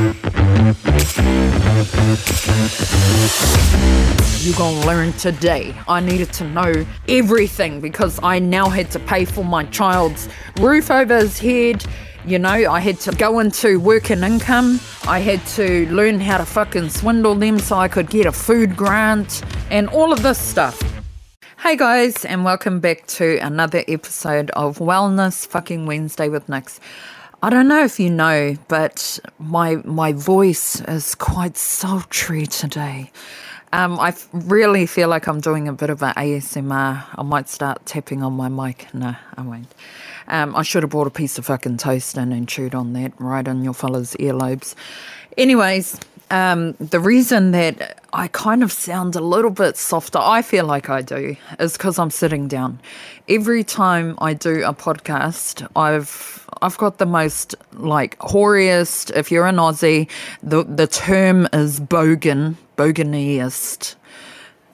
You gonna learn today. I needed to know everything because I now had to pay for my child's roof over his head. You know, I had to go into work and income. I had to learn how to fucking swindle them so I could get a food grant and all of this stuff. Hey guys, and welcome back to another episode of Wellness Fucking Wednesday with Nix. I don't know if you know, but my my voice is quite sultry today. Um, I really feel like I'm doing a bit of an ASMR. I might start tapping on my mic. No, I won't. Um, I should have brought a piece of fucking toast in and chewed on that right on your fella's earlobes. Anyways, um, the reason that I kind of sound a little bit softer, I feel like I do, is because I'm sitting down. Every time I do a podcast, I've I've got the most like hoariest. If you're an Aussie, the the term is bogan, boganiest.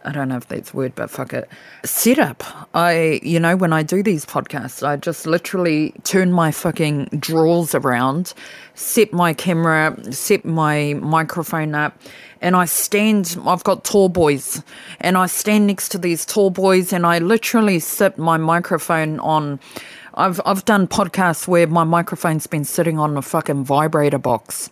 I don't know if that's word, but fuck it. Setup. I, you know, when I do these podcasts, I just literally turn my fucking drawers around, set my camera, set my microphone up, and I stand. I've got tall boys, and I stand next to these tall boys, and I literally sit my microphone on. I've I've done podcasts where my microphone's been sitting on a fucking vibrator box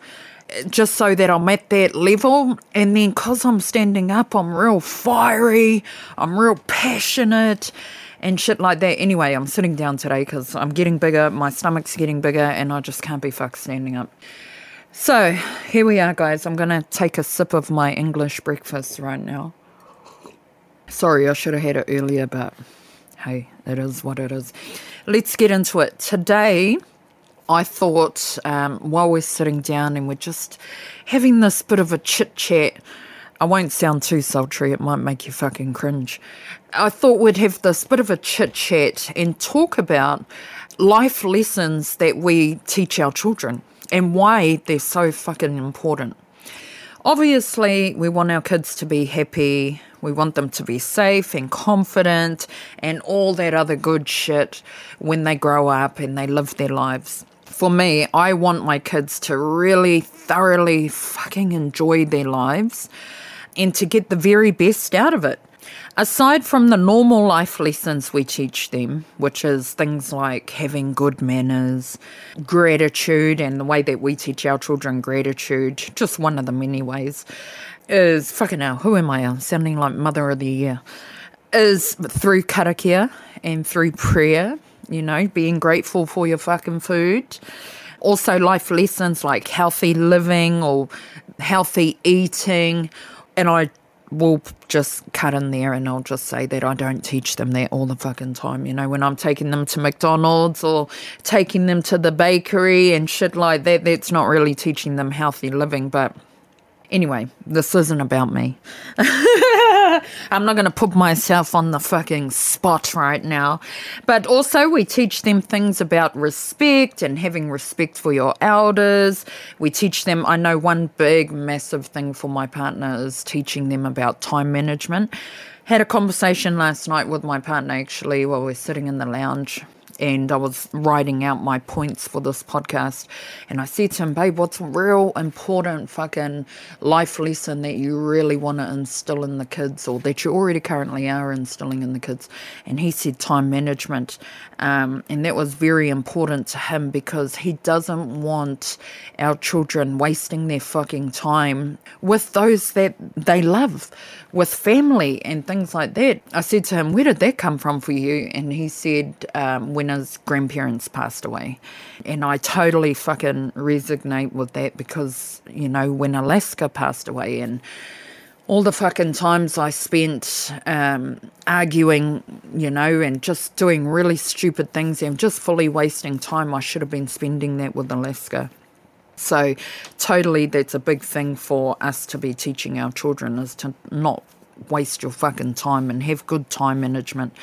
just so that I'm at that level. And then because I'm standing up, I'm real fiery, I'm real passionate and shit like that. Anyway, I'm sitting down today because I'm getting bigger, my stomach's getting bigger, and I just can't be fucked standing up. So here we are, guys. I'm gonna take a sip of my English breakfast right now. Sorry, I should have had it earlier, but hey, it is what it is. Let's get into it. Today, I thought um, while we're sitting down and we're just having this bit of a chit chat, I won't sound too sultry, it might make you fucking cringe. I thought we'd have this bit of a chit chat and talk about life lessons that we teach our children and why they're so fucking important. Obviously, we want our kids to be happy, we want them to be safe and confident and all that other good shit when they grow up and they live their lives for me, I want my kids to really thoroughly fucking enjoy their lives and to get the very best out of it. Aside from the normal life lessons we teach them, which is things like having good manners, gratitude, and the way that we teach our children gratitude, just one of the many ways, is fucking hell, who am I? I'm sounding like Mother of the Year. Is through karakia and through prayer you know, being grateful for your fucking food. Also, life lessons like healthy living or healthy eating. And I will just cut in there and I'll just say that I don't teach them that all the fucking time. You know, when I'm taking them to McDonald's or taking them to the bakery and shit like that, that's not really teaching them healthy living. But anyway, this isn't about me. I'm not going to put myself on the fucking spot right now. But also, we teach them things about respect and having respect for your elders. We teach them, I know one big, massive thing for my partner is teaching them about time management. Had a conversation last night with my partner actually while we're sitting in the lounge and I was writing out my points for this podcast. And I said to him, babe, what's a real important fucking life lesson that you really want to instill in the kids or that you already currently are instilling in the kids? And he said time management. Um, and that was very important to him because he doesn't want our children wasting their fucking time with those that they love, with family and things like that. I said to him, Where did that come from for you? And he said, um, When his grandparents passed away. And I totally fucking resonate with that because, you know, when Alaska passed away and all the fucking times I spent um, arguing, you know, and just doing really stupid things and just fully wasting time. I should have been spending that with Alaska. So, totally, that's a big thing for us to be teaching our children is to not waste your fucking time and have good time management.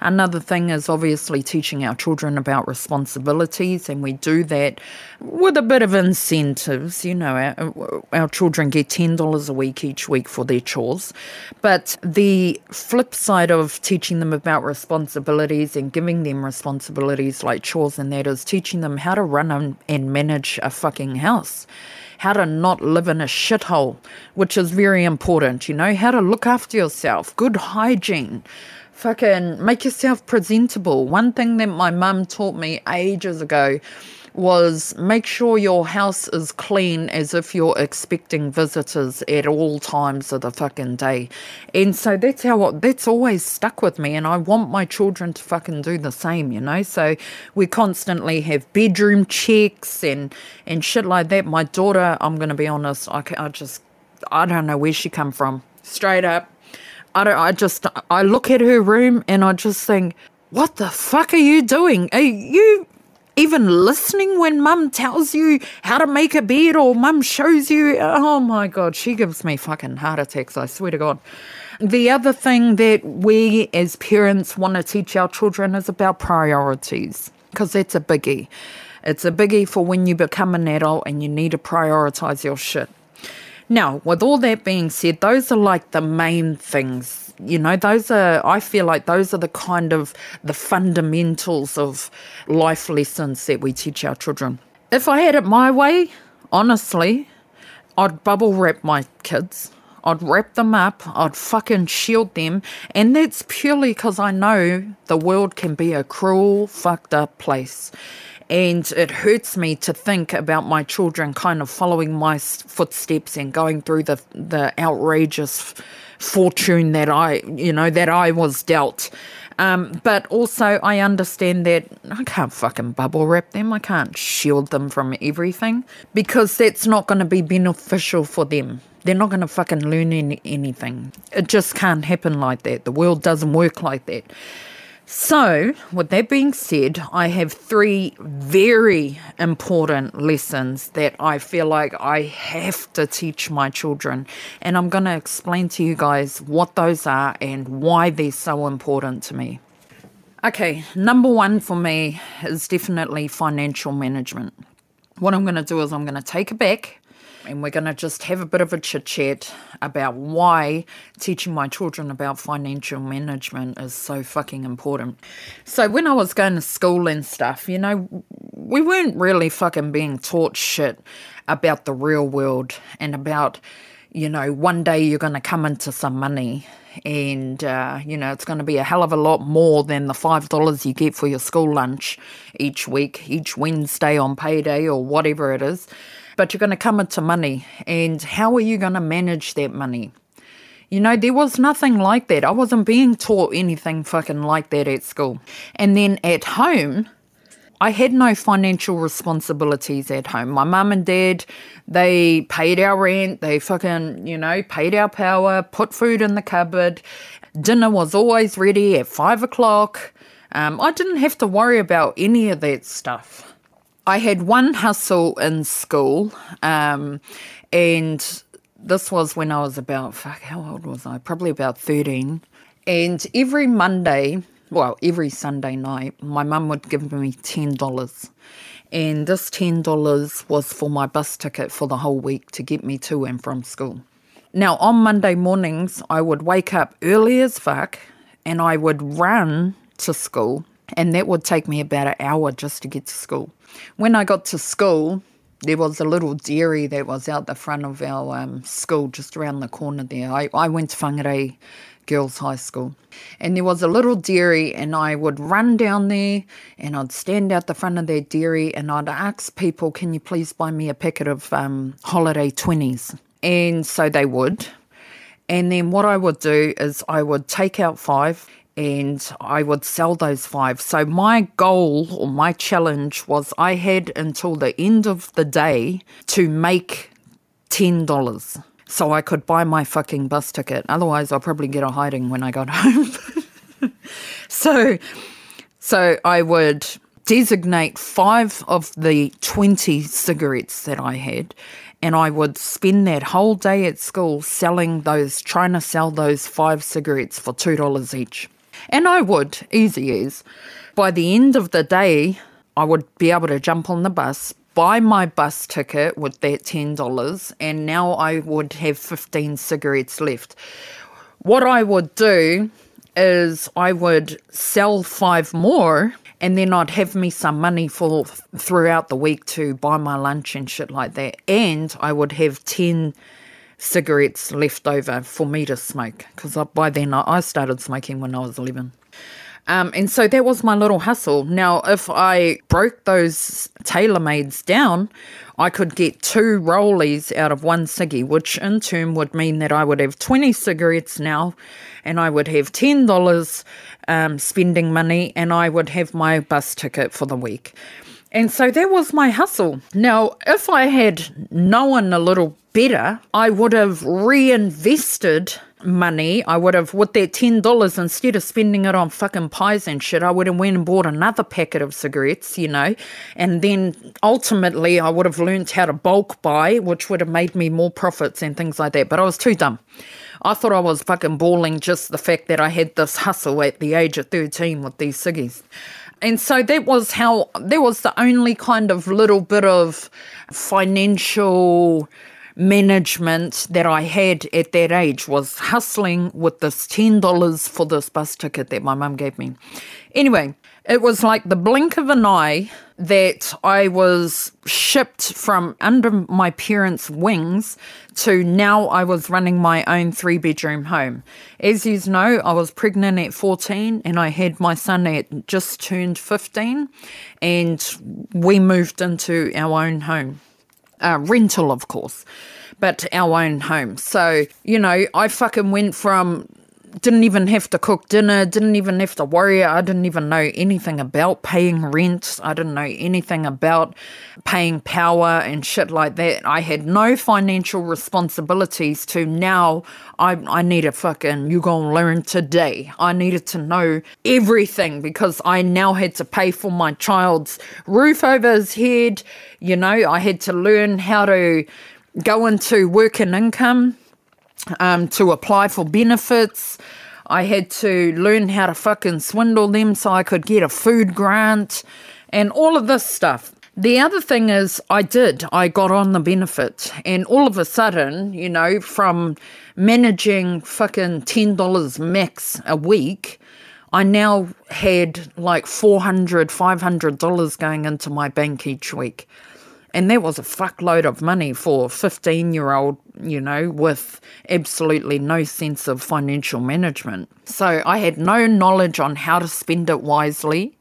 Another thing is obviously teaching our children about responsibilities, and we do that with a bit of incentives. You know, our, our children get $10 a week each week for their chores. But the flip side of teaching them about responsibilities and giving them responsibilities like chores and that is teaching them how to run and manage a fucking house how to not live in a shithole, which is very important, you know, how to look after yourself, good hygiene. Fucking make yourself presentable. One thing that my mum taught me ages ago was make sure your house is clean as if you're expecting visitors at all times of the fucking day. And so that's how that's always stuck with me and I want my children to fucking do the same, you know? So we constantly have bedroom checks and and shit like that. My daughter, I'm going to be honest, I, I just I don't know where she come from. Straight up. I don't I just I look at her room and I just think what the fuck are you doing? Are you even listening when mum tells you how to make a bed or mum shows you. Oh my God, she gives me fucking heart attacks, I swear to God. The other thing that we as parents want to teach our children is about priorities, because that's a biggie. It's a biggie for when you become an adult and you need to prioritize your shit. Now, with all that being said, those are like the main things you know those are i feel like those are the kind of the fundamentals of life lessons that we teach our children. If i had it my way honestly i'd bubble wrap my kids. I'd wrap them up, I'd fucking shield them, and that's purely because I know the world can be a cruel, fucked up place. And it hurts me to think about my children kind of following my footsteps and going through the, the outrageous fortune that I, you know, that I was dealt. Um, but also, I understand that I can't fucking bubble wrap them. I can't shield them from everything because that's not going to be beneficial for them. They're not going to fucking learn any, anything. It just can't happen like that. The world doesn't work like that. So, with that being said, I have three very important lessons that I feel like I have to teach my children. And I'm going to explain to you guys what those are and why they're so important to me. Okay, number one for me is definitely financial management. What I'm going to do is I'm going to take it back and we're going to just have a bit of a chit chat about why teaching my children about financial management is so fucking important. So, when I was going to school and stuff, you know, we weren't really fucking being taught shit about the real world and about, you know, one day you're going to come into some money and uh, you know it's going to be a hell of a lot more than the five dollars you get for your school lunch each week each wednesday on payday or whatever it is but you're going to come into money. And how are you going to manage that money? You know, there was nothing like that. I wasn't being taught anything fucking like that at school. And then at home, I had no financial responsibilities at home. My mum and dad, they paid our rent, they fucking, you know, paid our power, put food in the cupboard. Dinner was always ready at five o'clock. Um, I didn't have to worry about any of that stuff. I had one hustle in school, um, and this was when I was about, fuck, how old was I? Probably about 13. And every Monday, well, every Sunday night, my mum would give me $10. And this $10 was for my bus ticket for the whole week to get me to and from school. Now, on Monday mornings, I would wake up early as fuck and I would run to school, and that would take me about an hour just to get to school. When I got to school, there was a little dairy that was out the front of our um, school, just around the corner there. I, I went to Whangarei Girls High School. And there was a little dairy, and I would run down there and I'd stand out the front of that dairy and I'd ask people, Can you please buy me a packet of um, holiday 20s? And so they would. And then what I would do is I would take out five and I would sell those five. So my goal or my challenge was I had until the end of the day to make $10 so I could buy my fucking bus ticket. Otherwise, I'll probably get a hiding when I got home. so, so I would designate five of the 20 cigarettes that I had and I would spend that whole day at school selling those, trying to sell those five cigarettes for $2 each. And I would, easy as. By the end of the day, I would be able to jump on the bus, buy my bus ticket with that $10, and now I would have 15 cigarettes left. What I would do is I would sell five more and then I'd have me some money for throughout the week to buy my lunch and shit like that. And I would have 10 cigarettes left over for me to smoke because by then I started smoking when I was 11. Um, and so that was my little hustle. Now, if I broke those tailor-mades down, I could get two rollies out of one ciggy, which in turn would mean that I would have 20 cigarettes now and I would have $10 um, spending money and I would have my bus ticket for the week. And so that was my hustle. Now, if I had known a little better, I would have reinvested money. I would have, with that $10, instead of spending it on fucking pies and shit, I would have went and bought another packet of cigarettes, you know, and then ultimately I would have learned how to bulk buy, which would have made me more profits and things like that. But I was too dumb. I thought I was fucking balling just the fact that I had this hustle at the age of 13 with these ciggies. And so that was how, that was the only kind of little bit of financial management that I had at that age was hustling with this $10 for this bus ticket that my mum gave me. Anyway, it was like the blink of an eye that I was shipped from under my parents' wings to now I was running my own three bedroom home. As you know, I was pregnant at 14 and I had my son at just turned 15 and we moved into our own home. Uh, rental, of course, but our own home. So, you know, I fucking went from didn't even have to cook dinner, didn't even have to worry. I didn't even know anything about paying rent. I didn't know anything about paying power and shit like that. I had no financial responsibilities to now I, I need a fucking, you gonna learn today. I needed to know everything because I now had to pay for my child's roof over his head. You know, I had to learn how to go into work and income um, to apply for benefits. I had to learn how to fucking swindle them so I could get a food grant and all of this stuff. The other thing is, I did. I got on the benefit, and all of a sudden, you know, from managing fucking $10 max a week, I now had like $400, $500 going into my bank each week. And that was a fuckload of money for a 15 year old, you know, with absolutely no sense of financial management. So I had no knowledge on how to spend it wisely.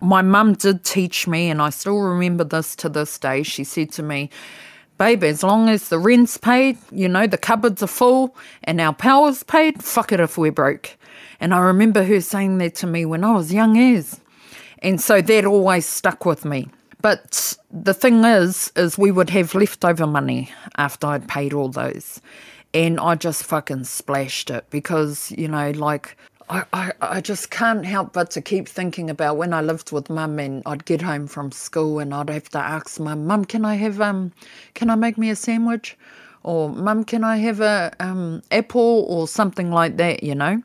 My mum did teach me, and I still remember this to this day. She said to me, Babe, as long as the rent's paid, you know, the cupboards are full and our power's paid, fuck it if we're broke. And I remember her saying that to me when I was young as. And so that always stuck with me. But the thing is, is we would have leftover money after I'd paid all those. And I just fucking splashed it because, you know, like I, I, I just can't help but to keep thinking about when I lived with mum and I'd get home from school and I'd have to ask mum, Mum, can I have um can I make me a sandwich? Or Mum, can I have a um apple or something like that, you know?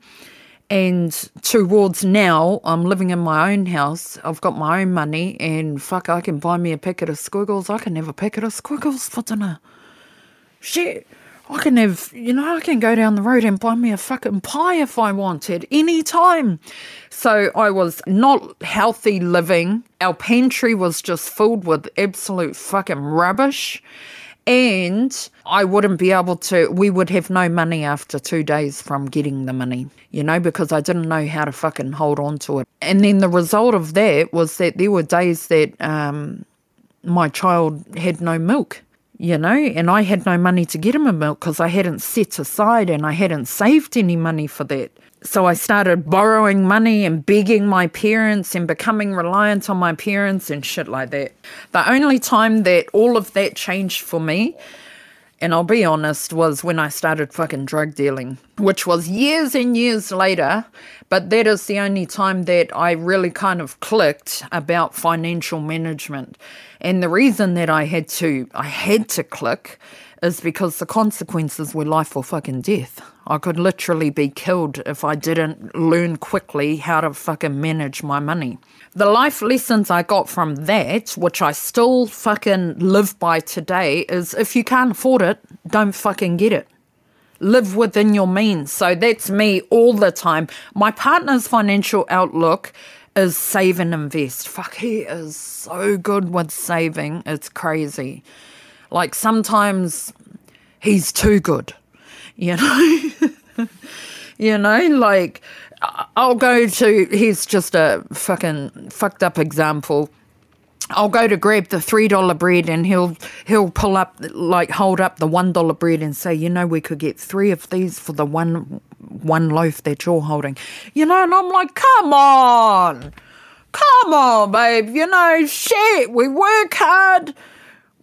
And towards now, I'm living in my own house. I've got my own money, and fuck, I can buy me a packet of squiggles. I can have a packet of squiggles for dinner. Shit. I can have, you know, I can go down the road and buy me a fucking pie if I wanted any time. So I was not healthy living. Our pantry was just filled with absolute fucking rubbish and I wouldn't be able to, we would have no money after two days from getting the money, you know, because I didn't know how to fucking hold on to it. And then the result of that was that there were days that um, my child had no milk you know, and I had no money to get him a milk because I hadn't set aside and I hadn't saved any money for that. So I started borrowing money and begging my parents and becoming reliant on my parents and shit like that. The only time that all of that changed for me, and I'll be honest, was when I started fucking drug dealing, which was years and years later. But that is the only time that I really kind of clicked about financial management. And the reason that I had to I had to click is because the consequences were life or fucking death. I could literally be killed if I didn't learn quickly how to fucking manage my money. The life lessons I got from that, which I still fucking live by today, is if you can't afford it, don't fucking get it. Live within your means. So that's me all the time. My partner's financial outlook is save and invest. Fuck, he is so good with saving. It's crazy. Like sometimes he's too good, you know? you know, like I'll go to, here's just a fucking fucked up example. I'll go to grab the three dollar bread and he'll he'll pull up like hold up the one dollar bread and say, you know, we could get three of these for the one one loaf that you're holding. You know, and I'm like, come on. Come on, babe. You know, shit. We work hard.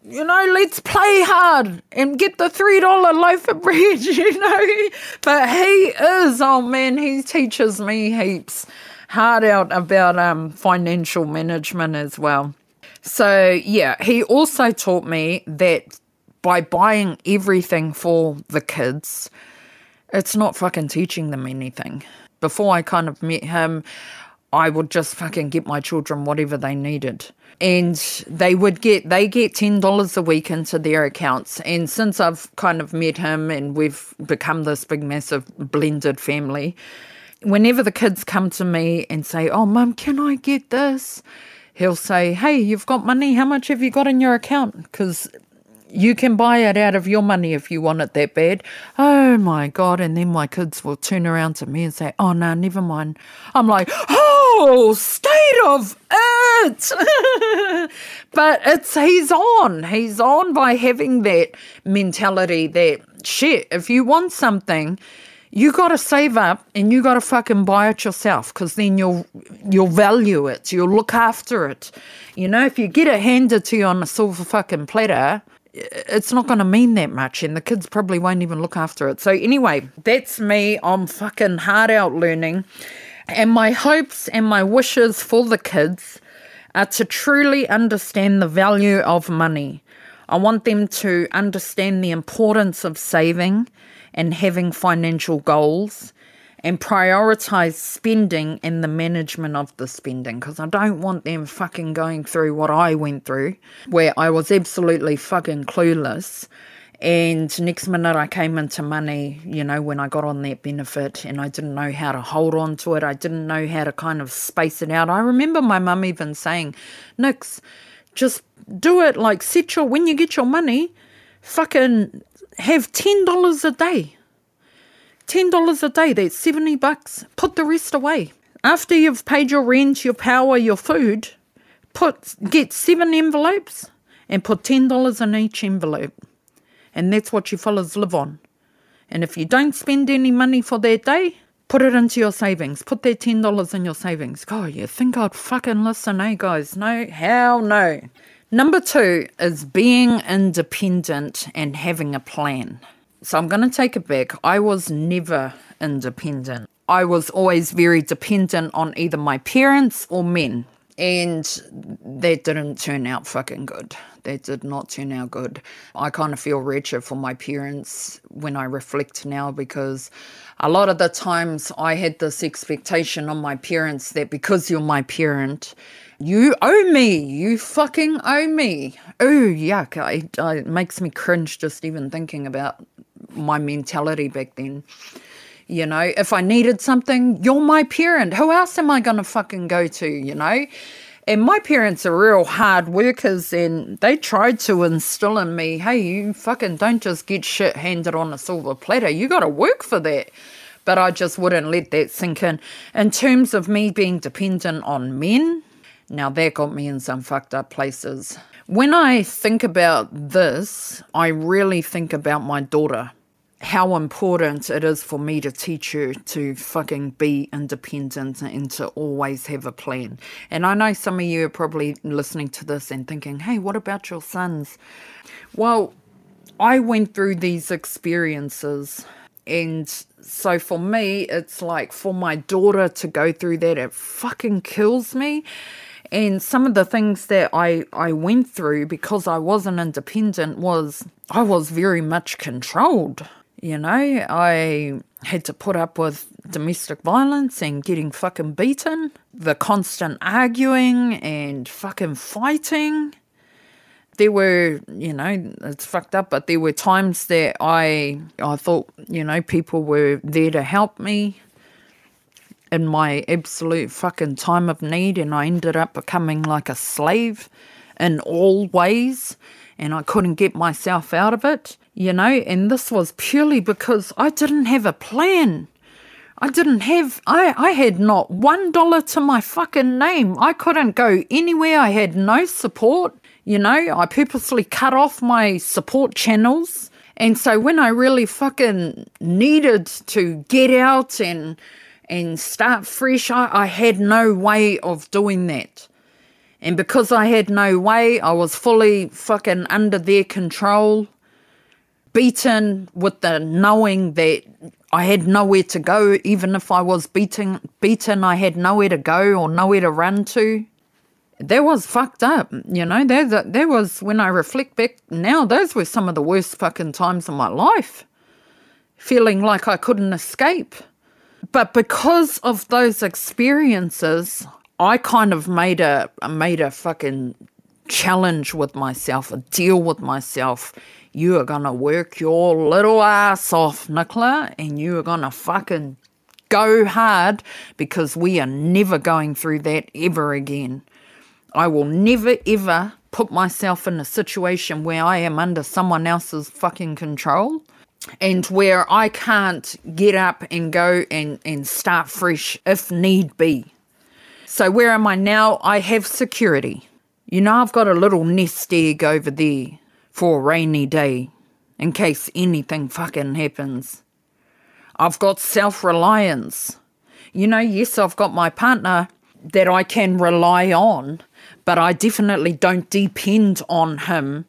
You know, let's play hard and get the three dollar loaf of bread, you know. But he is, oh man, he teaches me heaps hard out about um financial management as well. So, yeah, he also taught me that by buying everything for the kids, it's not fucking teaching them anything. Before I kind of met him, I would just fucking get my children whatever they needed. And they would get they get ten dollars a week into their accounts. And since I've kind of met him and we've become this big massive blended family, whenever the kids come to me and say, Oh mum, can I get this? he'll say, Hey, you've got money. How much have you got in your account? Because you can buy it out of your money if you want it that bad. Oh my God. And then my kids will turn around to me and say, Oh, no, never mind. I'm like, Oh, state of it. but it's, he's on. He's on by having that mentality that shit, if you want something, you got to save up and you got to fucking buy it yourself because then you'll you'll value it. You'll look after it. You know if you get it handed to you on a silver fucking platter it's not going to mean that much and the kids probably won't even look after it. So anyway that's me. I'm fucking hard out learning and my hopes and my wishes for the kids are to truly understand the value of money i want them to understand the importance of saving and having financial goals and prioritize spending and the management of the spending because I don't want them fucking going through what I went through where I was absolutely fucking clueless. And next minute, I came into money, you know, when I got on that benefit and I didn't know how to hold on to it. I didn't know how to kind of space it out. I remember my mum even saying, Nix, just do it like set your, when you get your money, fucking have $10 a day. $10 a day, that's 70 bucks. Put the rest away. After you've paid your rent, your power, your food, put get seven envelopes and put $10 in each envelope. And that's what you fellas live on. And if you don't spend any money for that day, put it into your savings. Put that $10 in your savings. God, you think I'd fucking listen, eh, guys? No, hell no. Number two is being independent and having a plan. So I'm going to take it back. I was never independent. I was always very dependent on either my parents or men. And that didn't turn out fucking good. That did not turn out good. I kind of feel wretched for my parents when I reflect now because a lot of the times I had this expectation on my parents that because you're my parent, you owe me. You fucking owe me. Oh, yuck. I, I, it makes me cringe just even thinking about my mentality back then. You know, if I needed something, you're my parent. Who else am I going to fucking go to, you know? And my parents are real hard workers and they tried to instill in me, hey, you fucking don't just get shit handed on a silver platter. You got to work for that. But I just wouldn't let that sink in. In terms of me being dependent on men, now that got me in some fucked up places. When I think about this, I really think about my daughter. How important it is for me to teach her to fucking be independent and to always have a plan. And I know some of you are probably listening to this and thinking, hey, what about your sons? Well, I went through these experiences and so for me, it's like for my daughter to go through that, it fucking kills me. And some of the things that I, I went through because I wasn't independent was I was very much controlled. You know, I had to put up with domestic violence and getting fucking beaten, the constant arguing and fucking fighting. There were, you know, it's fucked up, but there were times that I I thought, you know, people were there to help me in my absolute fucking time of need, and I ended up becoming like a slave in all ways, and I couldn't get myself out of it, you know, and this was purely because I didn't have a plan. I didn't have, I, I had not one dollar to my fucking name. I couldn't go anywhere. I had no support. You know, I purposely cut off my support channels. And so when I really fucking needed to get out and and start fresh, I, I had no way of doing that. And because I had no way, I was fully fucking under their control, beaten with the knowing that I had nowhere to go. Even if I was beaten, beaten, I had nowhere to go or nowhere to run to. That was fucked up, you know. That that was when I reflect back now. Those were some of the worst fucking times of my life, feeling like I couldn't escape. But because of those experiences, I kind of made a made a fucking challenge with myself, a deal with myself. You are gonna work your little ass off, Nicola, and you are gonna fucking go hard because we are never going through that ever again. I will never ever put myself in a situation where I am under someone else's fucking control and where I can't get up and go and, and start fresh if need be. So, where am I now? I have security. You know, I've got a little nest egg over there for a rainy day in case anything fucking happens. I've got self reliance. You know, yes, I've got my partner that I can rely on, but I definitely don't depend on him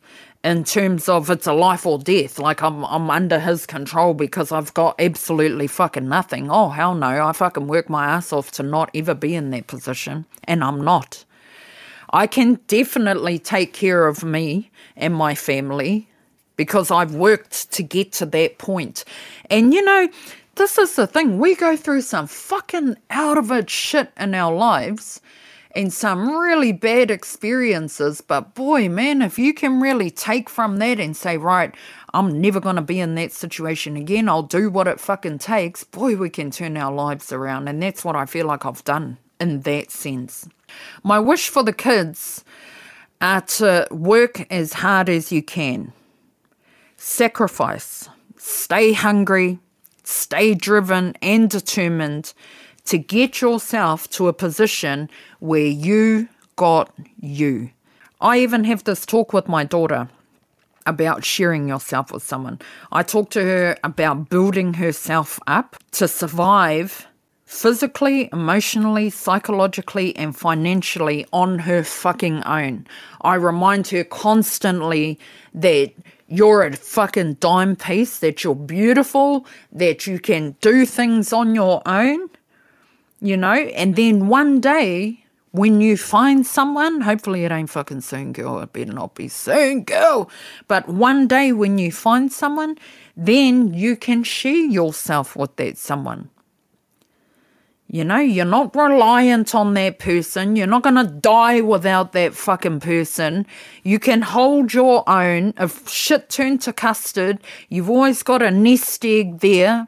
in terms of it's a life or death. Like I'm I'm under his control because I've got absolutely fucking nothing. Oh hell no, I fucking work my ass off to not ever be in that position. And I'm not. I can definitely take care of me and my family because I've worked to get to that point. And you know, this is the thing, we go through some fucking out of it shit in our lives and some really bad experiences. But boy, man, if you can really take from that and say, right, I'm never going to be in that situation again, I'll do what it fucking takes, boy, we can turn our lives around. And that's what I feel like I've done in that sense. My wish for the kids are to work as hard as you can, sacrifice, stay hungry, stay driven and determined to get yourself to a position where you got you. I even have this talk with my daughter about sharing yourself with someone. I talk to her about building herself up to survive physically, emotionally, psychologically, and financially on her fucking own. I remind her constantly that you're a fucking dime piece, that you're beautiful, that you can do things on your own, you know, and then one day when you find someone, hopefully it ain't fucking soon, girl. It better not be soon, girl. But one day when you find someone, then you can share yourself with that someone. You know, you're not reliant on that person. You're not going to die without that fucking person. You can hold your own. If shit turned to custard, you've always got a nest egg there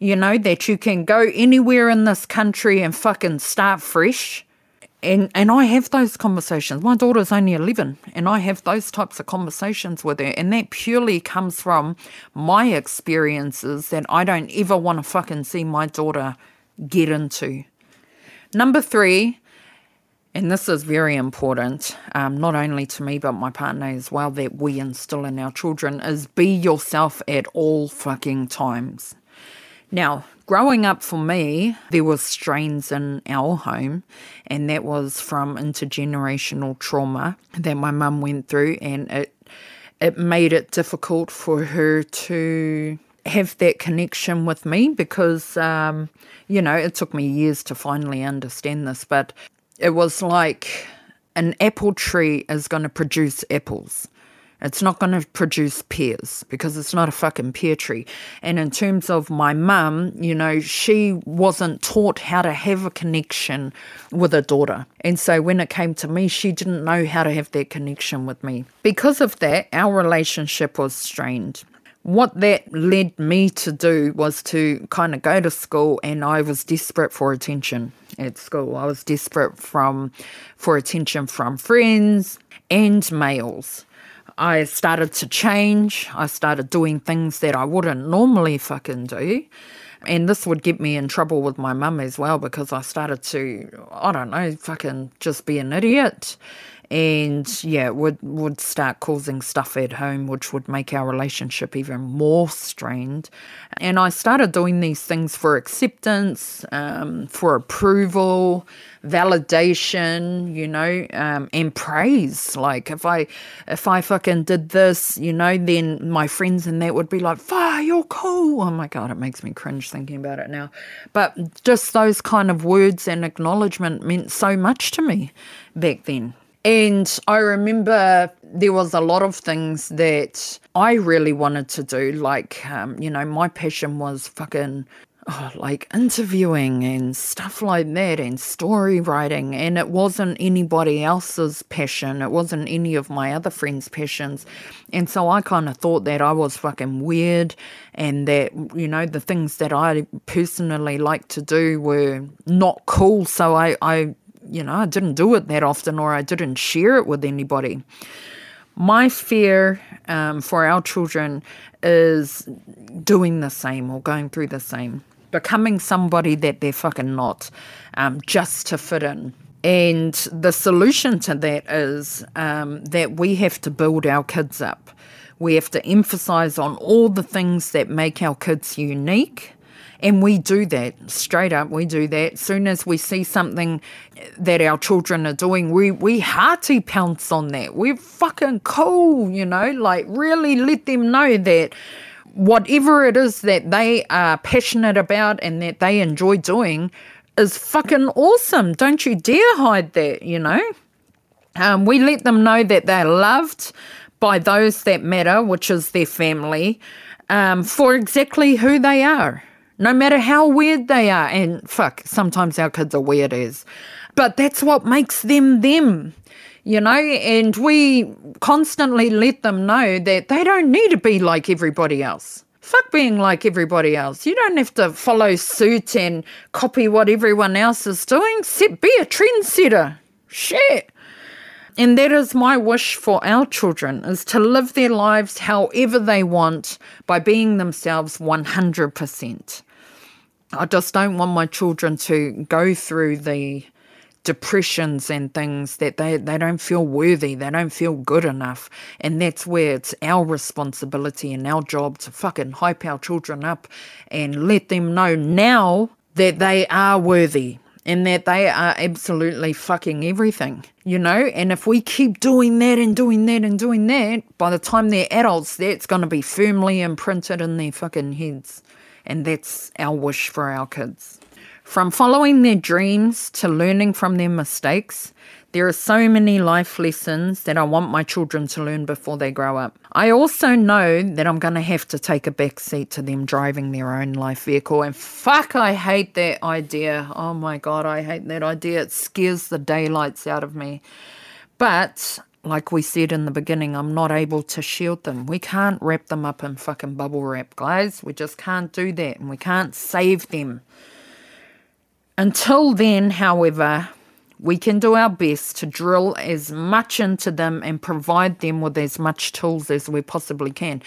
you know, that you can go anywhere in this country and fucking start fresh. And and I have those conversations. My daughter's only 11 and I have those types of conversations with her and that purely comes from my experiences that I don't ever want to fucking see my daughter get into. Number 3, and this is very important, um, not only to me but my partner as well, that we instill in our children is be yourself at all fucking times. Now, growing up for me, there was strains in our home, and that was from intergenerational trauma that my mum went through, and it it made it difficult for her to have that connection with me because, um, you know, it took me years to finally understand this, but it was like an apple tree is going to produce apples. It's not going to produce pears because it's not a fucking pear tree. And in terms of my mum, you know, she wasn't taught how to have a connection with a daughter. And so when it came to me, she didn't know how to have that connection with me. Because of that, our relationship was strained. what that led me to do was to kind of go to school and I was desperate for attention at school. I was desperate from for attention from friends and males. I started to change. I started doing things that I wouldn't normally fucking do. And this would get me in trouble with my mum as well because I started to, I don't know, fucking just be an idiot and yeah, would would start causing stuff at home, which would make our relationship even more strained. And I started doing these things for acceptance, um, for approval, validation, you know, um, and praise. Like if I if I fucking did this, you know, then my friends and that would be like, "Fire, you're cool." Oh my god, it makes me cringe thinking about it now. But just those kind of words and acknowledgement meant so much to me back then. And I remember there was a lot of things that I really wanted to do. Like, um, you know, my passion was fucking oh, like interviewing and stuff like that and story writing. And it wasn't anybody else's passion, it wasn't any of my other friends' passions. And so I kind of thought that I was fucking weird and that, you know, the things that I personally like to do were not cool. So I, I you know, I didn't do it that often or I didn't share it with anybody. My fear um, for our children is doing the same or going through the same, becoming somebody that they're fucking not, um, just to fit in. And the solution to that is um, that we have to build our kids up. We have to emphasize on all the things that make our kids unique and we do that straight up. We do that. As soon as we see something that our children are doing, we, we hearty pounce on that. We're fucking cool, you know, like really let them know that whatever it is that they are passionate about and that they enjoy doing is fucking awesome. Don't you dare hide that, you know? Um, we let them know that they're loved by those that matter, which is their family, um, for exactly who they are no matter how weird they are. And fuck, sometimes our kids are weird as. But that's what makes them them, you know? And we constantly let them know that they don't need to be like everybody else. Fuck being like everybody else. You don't have to follow suit and copy what everyone else is doing. Sit, be a trendsetter. Shit. And that is my wish for our children is to live their lives however they want by being themselves 100%. I just don't want my children to go through the depressions and things that they, they don't feel worthy, they don't feel good enough. And that's where it's our responsibility and our job to fucking hype our children up and let them know now that they are worthy and that they are absolutely fucking everything, you know? And if we keep doing that and doing that and doing that, by the time they're adults, that's going to be firmly imprinted in their fucking heads. And that's our wish for our kids. From following their dreams to learning from their mistakes, there are so many life lessons that I want my children to learn before they grow up. I also know that I'm going to have to take a back seat to them driving their own life vehicle. And fuck, I hate that idea. Oh my God, I hate that idea. It scares the daylights out of me. But like we said in the beginning, I'm not able to shield them. We can't wrap them up in fucking bubble wrap, guys. We just can't do that and we can't save them. Until then, however, we can do our best to drill as much into them and provide them with as much tools as we possibly can.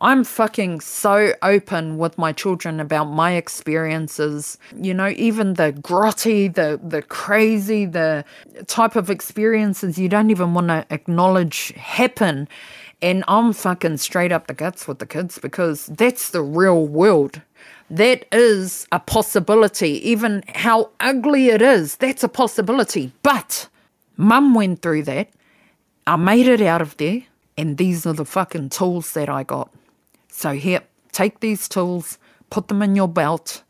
I'm fucking so open with my children about my experiences. You know, even the grotty, the the crazy, the type of experiences you don't even want to acknowledge happen. And I'm fucking straight up the guts with the kids because that's the real world. That is a possibility. Even how ugly it is, that's a possibility. But mum went through that. I made it out of there. And these are the fucking tools that I got. So, here, take these tools, put them in your belt,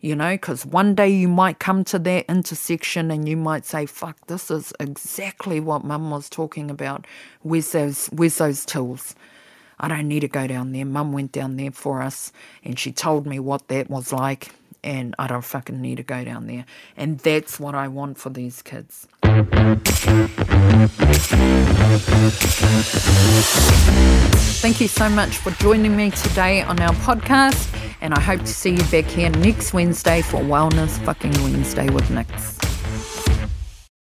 you know, because one day you might come to that intersection and you might say, fuck, this is exactly what mum was talking about. Where's those, where's those tools? I don't need to go down there. Mum went down there for us and she told me what that was like, and I don't fucking need to go down there. And that's what I want for these kids. Thank you so much for joining me today on our podcast, and I hope to see you back here next Wednesday for Wellness Fucking Wednesday with Nix.